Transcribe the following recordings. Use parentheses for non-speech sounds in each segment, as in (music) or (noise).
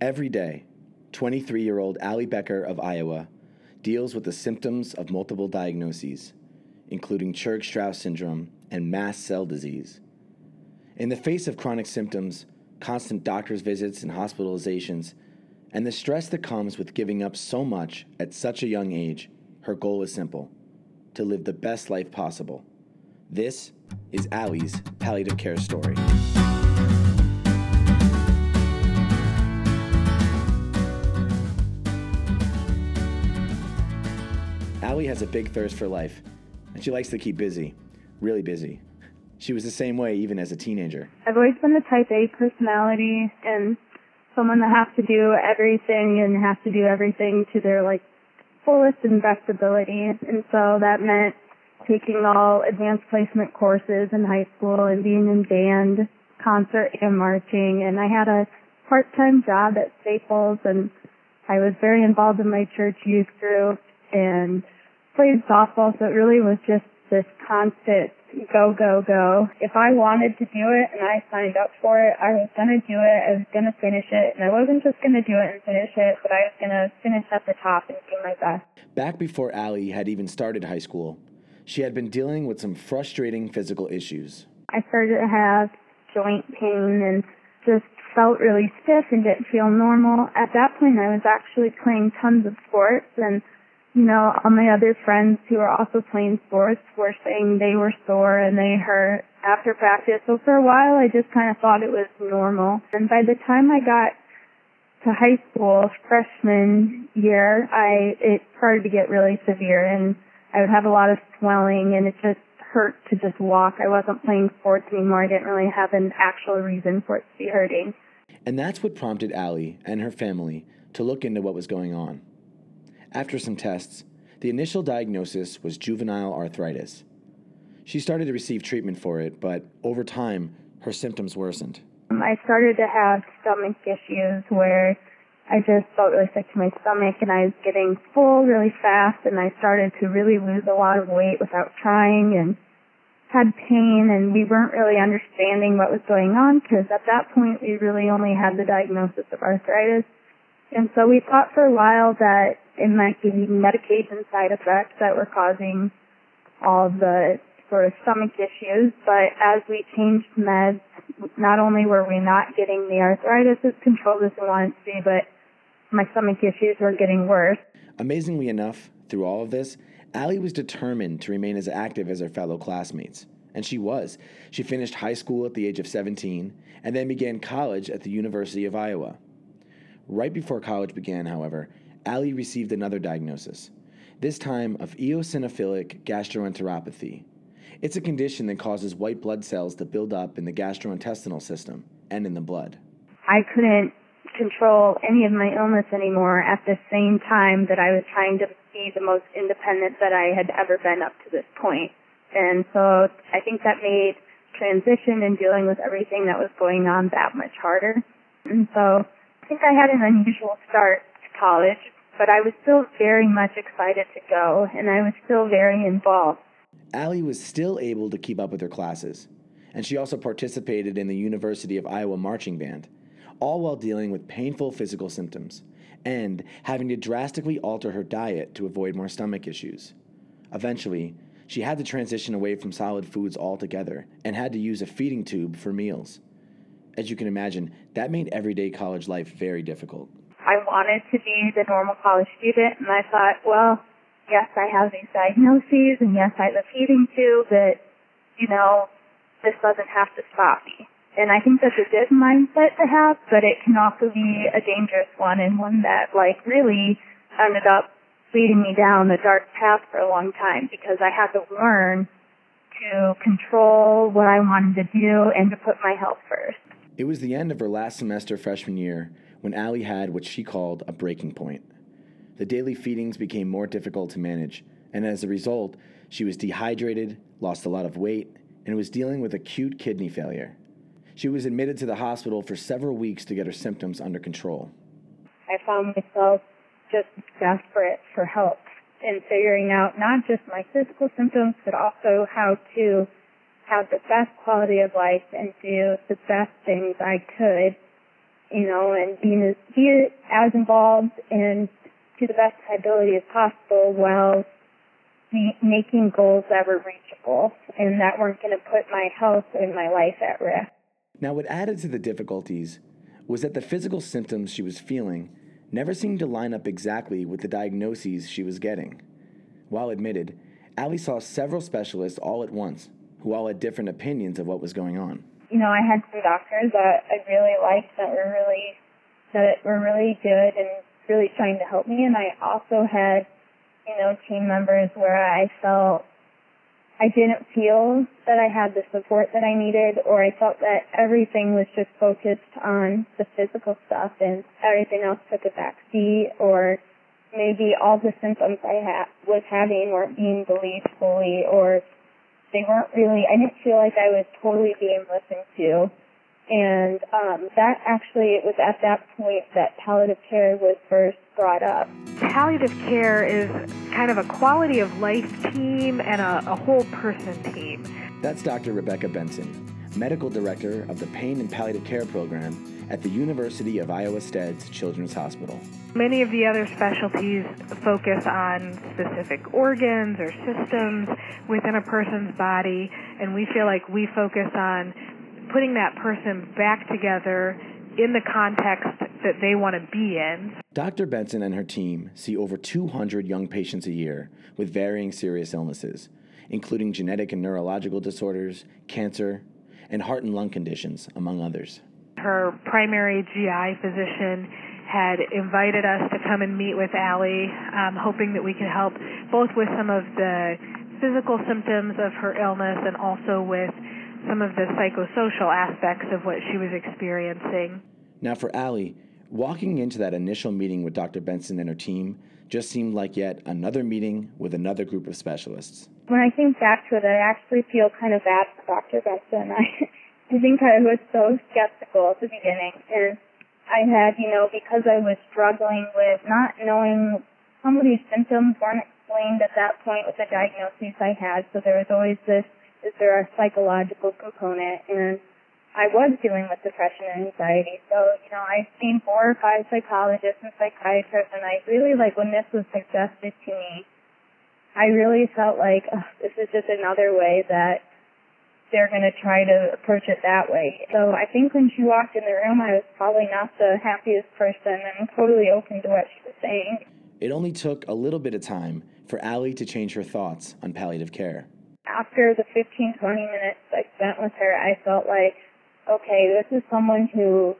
Every day, 23 year old Allie Becker of Iowa deals with the symptoms of multiple diagnoses, including Churg Strauss syndrome and mast cell disease. In the face of chronic symptoms, constant doctor's visits and hospitalizations, and the stress that comes with giving up so much at such a young age, her goal is simple to live the best life possible. This is Allie's palliative care story. Allie has a big thirst for life, and she likes to keep busy, really busy. She was the same way even as a teenager. I've always been the type A personality and someone that has to do everything and has to do everything to their like fullest and best ability. And so that meant taking all advanced placement courses in high school and being in band, concert and marching. And I had a part-time job at Staples and I was very involved in my church youth group and played softball. So it really was just this constant go, go, go. If I wanted to do it and I signed up for it, I was going to do it. I was going to finish it. And I wasn't just going to do it and finish it, but I was going to finish at the top and do my best. Back before Allie had even started high school, she had been dealing with some frustrating physical issues. I started to have joint pain and just felt really stiff and didn't feel normal. At that point, I was actually playing tons of sports and you know, all my other friends who were also playing sports were saying they were sore and they hurt after practice. So for a while, I just kind of thought it was normal. And by the time I got to high school, freshman year, I it started to get really severe, and I would have a lot of swelling, and it just hurt to just walk. I wasn't playing sports anymore. I didn't really have an actual reason for it to be hurting. And that's what prompted Allie and her family to look into what was going on. After some tests, the initial diagnosis was juvenile arthritis. She started to receive treatment for it, but over time, her symptoms worsened. Um, I started to have stomach issues where I just felt really sick to my stomach and I was getting full really fast and I started to really lose a lot of weight without trying and had pain and we weren't really understanding what was going on because at that point we really only had the diagnosis of arthritis. And so we thought for a while that it might the medication side effects that were causing all the sort of stomach issues. But as we changed meds, not only were we not getting the arthritis as controlled as we wanted to be, but my stomach issues were getting worse. Amazingly enough, through all of this, Allie was determined to remain as active as her fellow classmates. And she was. She finished high school at the age of 17 and then began college at the University of Iowa. Right before college began, however, Allie received another diagnosis, this time of eosinophilic gastroenteropathy. It's a condition that causes white blood cells to build up in the gastrointestinal system and in the blood. I couldn't control any of my illness anymore at the same time that I was trying to be the most independent that I had ever been up to this point. And so I think that made transition and dealing with everything that was going on that much harder. And so I think I had an unusual start to college, but I was still very much excited to go, and I was still very involved. Allie was still able to keep up with her classes, and she also participated in the University of Iowa marching band, all while dealing with painful physical symptoms and having to drastically alter her diet to avoid more stomach issues. Eventually, she had to transition away from solid foods altogether and had to use a feeding tube for meals. As you can imagine, that made everyday college life very difficult. I wanted to be the normal college student, and I thought, well, yes, I have these diagnoses, and yes, I a feeding tube, but, you know, this doesn't have to stop me. And I think that's a good mindset to have, but it can also be a dangerous one and one that, like, really ended up leading me down the dark path for a long time because I had to learn to control what I wanted to do and to put my health first. It was the end of her last semester freshman year when Allie had what she called a breaking point. The daily feedings became more difficult to manage, and as a result, she was dehydrated, lost a lot of weight, and was dealing with acute kidney failure. She was admitted to the hospital for several weeks to get her symptoms under control. I found myself just desperate for help in figuring out not just my physical symptoms, but also how to have the best quality of life and do the best things I could you know, and being as, be as involved and to the best of my ability as possible while making goals that were reachable and that weren't going to put my health and my life at risk. Now, what added to the difficulties was that the physical symptoms she was feeling never seemed to line up exactly with the diagnoses she was getting. While admitted, Allie saw several specialists all at once, who all had different opinions of what was going on. You know, I had some doctors that I really liked that were really that were really good and really trying to help me, and I also had you know team members where I felt I didn't feel that I had the support that I needed, or I felt that everything was just focused on the physical stuff and everything else took a back seat, or maybe all the symptoms I ha- was having weren't being believed fully, or they weren't really, I didn't feel like I was totally being listened to. And um, that actually, it was at that point that palliative care was first brought up. Palliative care is kind of a quality of life team and a, a whole person team. That's Dr. Rebecca Benson, Medical Director of the Pain and Palliative Care Program at the University of Iowa Steads Children's Hospital. Many of the other specialties focus on specific organs or systems within a person's body, and we feel like we focus on putting that person back together in the context that they want to be in. Dr. Benson and her team see over 200 young patients a year with varying serious illnesses, including genetic and neurological disorders, cancer, and heart and lung conditions, among others. Her primary GI physician had invited us to come and meet with Allie, um, hoping that we could help both with some of the physical symptoms of her illness and also with some of the psychosocial aspects of what she was experiencing. Now, for Allie, walking into that initial meeting with Dr. Benson and her team just seemed like yet another meeting with another group of specialists. When I think back to it, I actually feel kind of bad for Dr. Benson. (laughs) I, I think I was so skeptical at the beginning, and I had, you know, because I was struggling with not knowing some of these symptoms weren't explained at that point with the diagnosis I had, so there was always this is there a psychological component and I was dealing with depression and anxiety. So, you know, I've seen four or five psychologists and psychiatrists and I really like when this was suggested to me, I really felt like oh, this is just another way that they're going to try to approach it that way. So I think when she walked in the room, I was probably not the happiest person and totally open to what she was saying. It only took a little bit of time for Allie to change her thoughts on palliative care after the 15, 20 minutes I spent with her, I felt like, okay, this is someone who,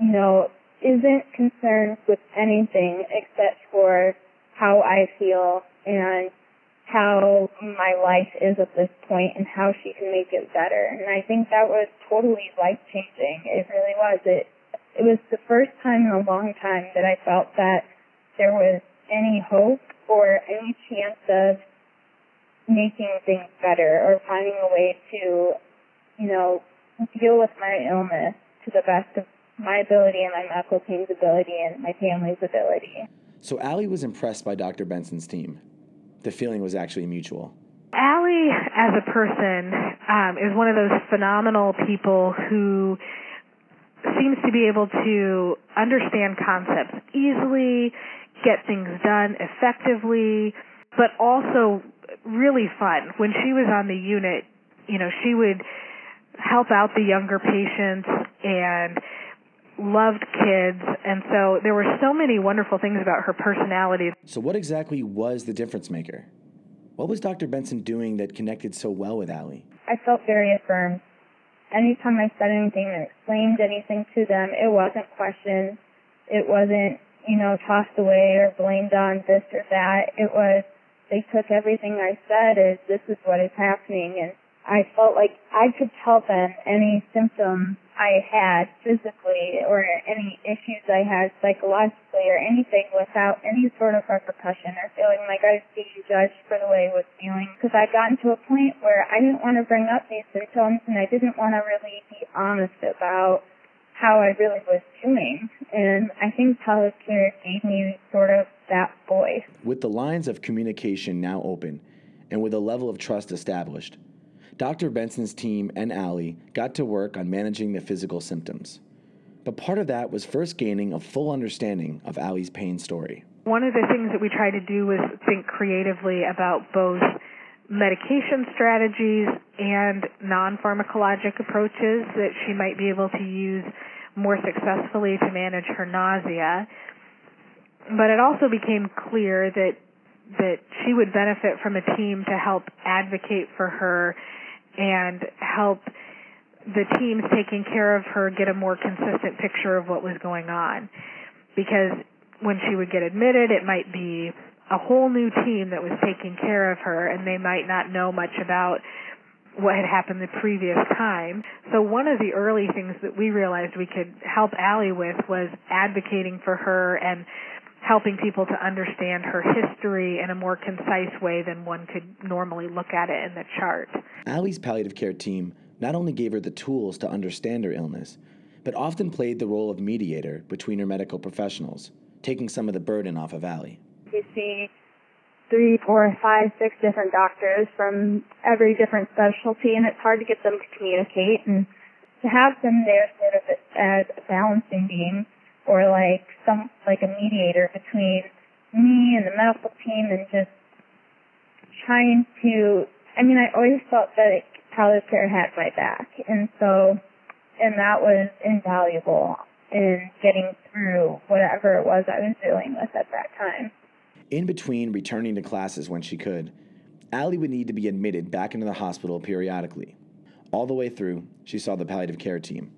you know, isn't concerned with anything except for how I feel and how my life is at this point and how she can make it better. And I think that was totally life changing. It really was. It it was the first time in a long time that I felt that there was any hope or any chance of making things better or finding a way to, you know, deal with my illness to the best of my ability and my medical team's ability and my family's ability. So Allie was impressed by Dr. Benson's team. The feeling was actually mutual. Allie, as a person, um, is one of those phenomenal people who seems to be able to understand concepts easily, get things done effectively, but also really fun. When she was on the unit, you know, she would help out the younger patients and loved kids and so there were so many wonderful things about her personality. So what exactly was the difference maker? What was Dr. Benson doing that connected so well with Allie? I felt very affirmed. Anytime I said anything and explained anything to them, it wasn't questioned. It wasn't, you know, tossed away or blamed on this or that. It was they took everything I said as this is what is happening and I felt like I could tell them any symptoms I had physically or any issues I had psychologically or anything without any sort of repercussion or feeling like I was being judged for the way I was feeling. Because I'd gotten to a point where I didn't want to bring up these symptoms and I didn't want to really be honest about how I really was doing. And I think palliative gave me sort of that voice. With the lines of communication now open and with a level of trust established, Dr. Benson's team and Allie got to work on managing the physical symptoms. But part of that was first gaining a full understanding of Allie's pain story. One of the things that we tried to do was think creatively about both medication strategies and non pharmacologic approaches that she might be able to use more successfully to manage her nausea. But it also became clear that that she would benefit from a team to help advocate for her and help the teams taking care of her get a more consistent picture of what was going on. Because when she would get admitted, it might be a whole new team that was taking care of her and they might not know much about what had happened the previous time. So one of the early things that we realized we could help Allie with was advocating for her and helping people to understand her history in a more concise way than one could normally look at it in the chart. Allie's palliative care team not only gave her the tools to understand her illness, but often played the role of mediator between her medical professionals, taking some of the burden off of Allie. You see three, four, five, six different doctors from every different specialty, and it's hard to get them to communicate and to have them there sort of as a balancing beam or like some like a mediator between me and the medical team and just trying to I mean I always felt that palliative care had my back and so and that was invaluable in getting through whatever it was I was dealing with at that time. In between returning to classes when she could, Allie would need to be admitted back into the hospital periodically. All the way through, she saw the palliative care team.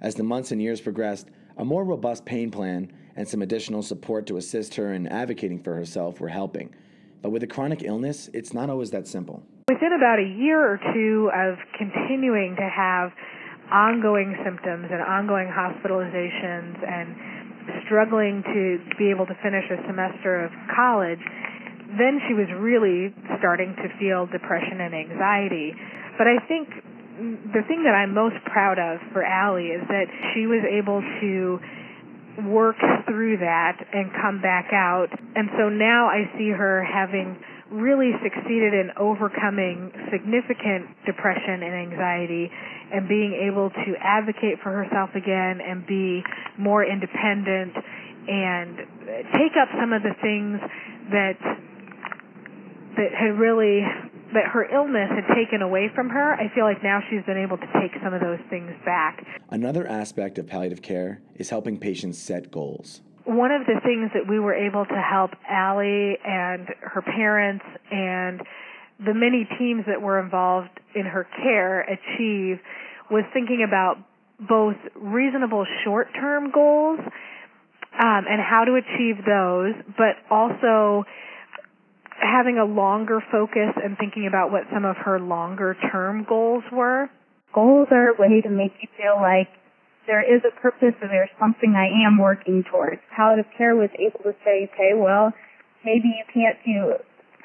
As the months and years progressed, a more robust pain plan and some additional support to assist her in advocating for herself were helping. But with a chronic illness, it's not always that simple. Within about a year or two of continuing to have ongoing symptoms and ongoing hospitalizations and struggling to be able to finish a semester of college, then she was really starting to feel depression and anxiety. But I think the thing that I'm most proud of for Allie is that she was able to work through that and come back out. And so now I see her having really succeeded in overcoming significant depression and anxiety and being able to advocate for herself again and be more independent and take up some of the things that that had really that her illness had taken away from her, I feel like now she's been able to take some of those things back. Another aspect of palliative care is helping patients set goals. One of the things that we were able to help Allie and her parents and the many teams that were involved in her care achieve was thinking about both reasonable short term goals um, and how to achieve those, but also having a longer focus and thinking about what some of her longer term goals were? Goals are a way to make you feel like there is a purpose or there's something I am working towards. Palliative care was able to say, okay, well, maybe you can't do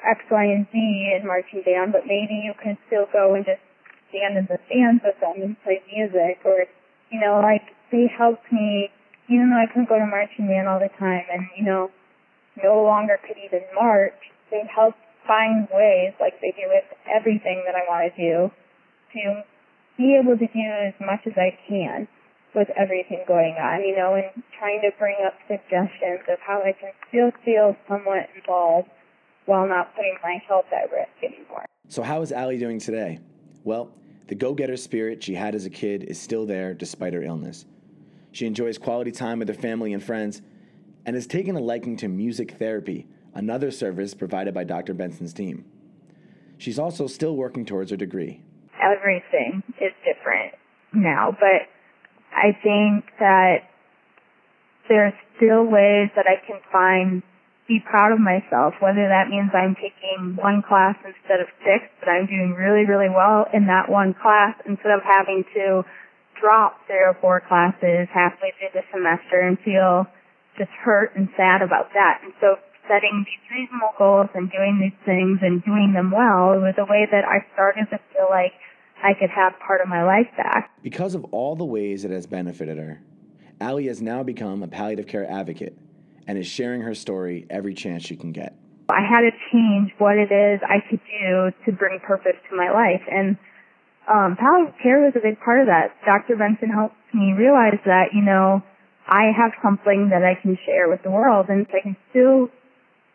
X, Y, and Z in marching band, but maybe you can still go and just stand in the stands with them and play music or, you know, like they helped me, even though I couldn't go to marching band all the time and, you know, no longer could even march, they help find ways, like they do with everything that I want to do, to be able to do as much as I can with everything going on, you know, and trying to bring up suggestions of how I can still feel somewhat involved while not putting my health at risk anymore. So, how is Allie doing today? Well, the go getter spirit she had as a kid is still there despite her illness. She enjoys quality time with her family and friends and has taken a liking to music therapy another service provided by Dr. Benson's team. She's also still working towards her degree. Everything is different now, but I think that there's still ways that I can find be proud of myself, whether that means I'm taking one class instead of six, but I'm doing really, really well in that one class instead of having to drop three or four classes halfway through the semester and feel just hurt and sad about that. And so setting these reasonable goals and doing these things and doing them well, was a way that I started to feel like I could have part of my life back. Because of all the ways it has benefited her, Allie has now become a palliative care advocate and is sharing her story every chance she can get. I had to change what it is I could do to bring purpose to my life. And um, palliative care was a big part of that. Dr. Benson helped me realize that, you know, I have something that I can share with the world and I can still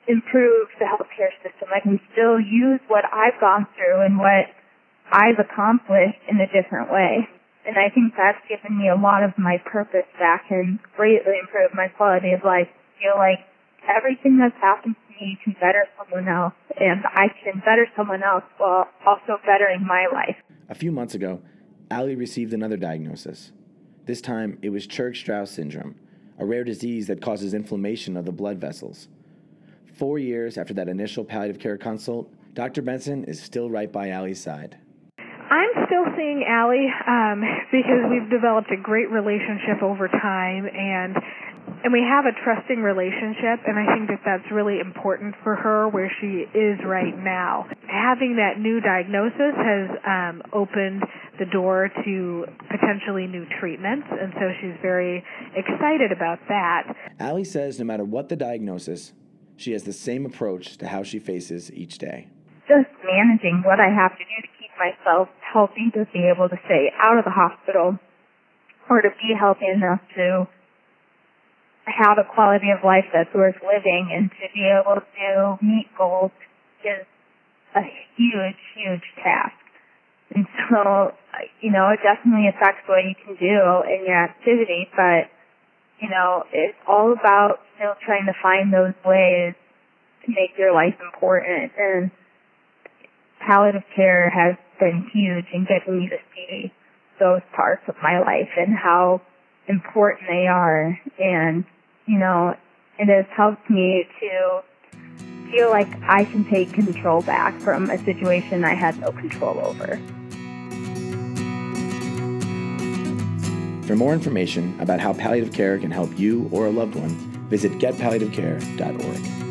improve the healthcare system. I can still use what I've gone through and what I've accomplished in a different way. And I think that's given me a lot of my purpose back and greatly improved my quality of life. I feel like everything that's happened to me can better someone else and I can better someone else while also bettering my life. A few months ago, Allie received another diagnosis. This time, it was Churg Strauss syndrome, a rare disease that causes inflammation of the blood vessels. Four years after that initial palliative care consult, Dr. Benson is still right by Allie's side. I'm still seeing Allie um, because we've developed a great relationship over time, and and we have a trusting relationship and i think that that's really important for her where she is right now having that new diagnosis has um, opened the door to potentially new treatments and so she's very excited about that allie says no matter what the diagnosis she has the same approach to how she faces each day just managing what i have to do to keep myself healthy to be able to stay out of the hospital or to be healthy enough to have a quality of life that's worth living and to be able to meet goals is a huge, huge task. And so, you know, it definitely affects what you can do in your activity, but, you know, it's all about still trying to find those ways to make your life important. And palliative care has been huge in getting me to see those parts of my life and how important they are and you know, it has helped me to feel like I can take control back from a situation I had no control over. For more information about how palliative care can help you or a loved one, visit getpalliativecare.org.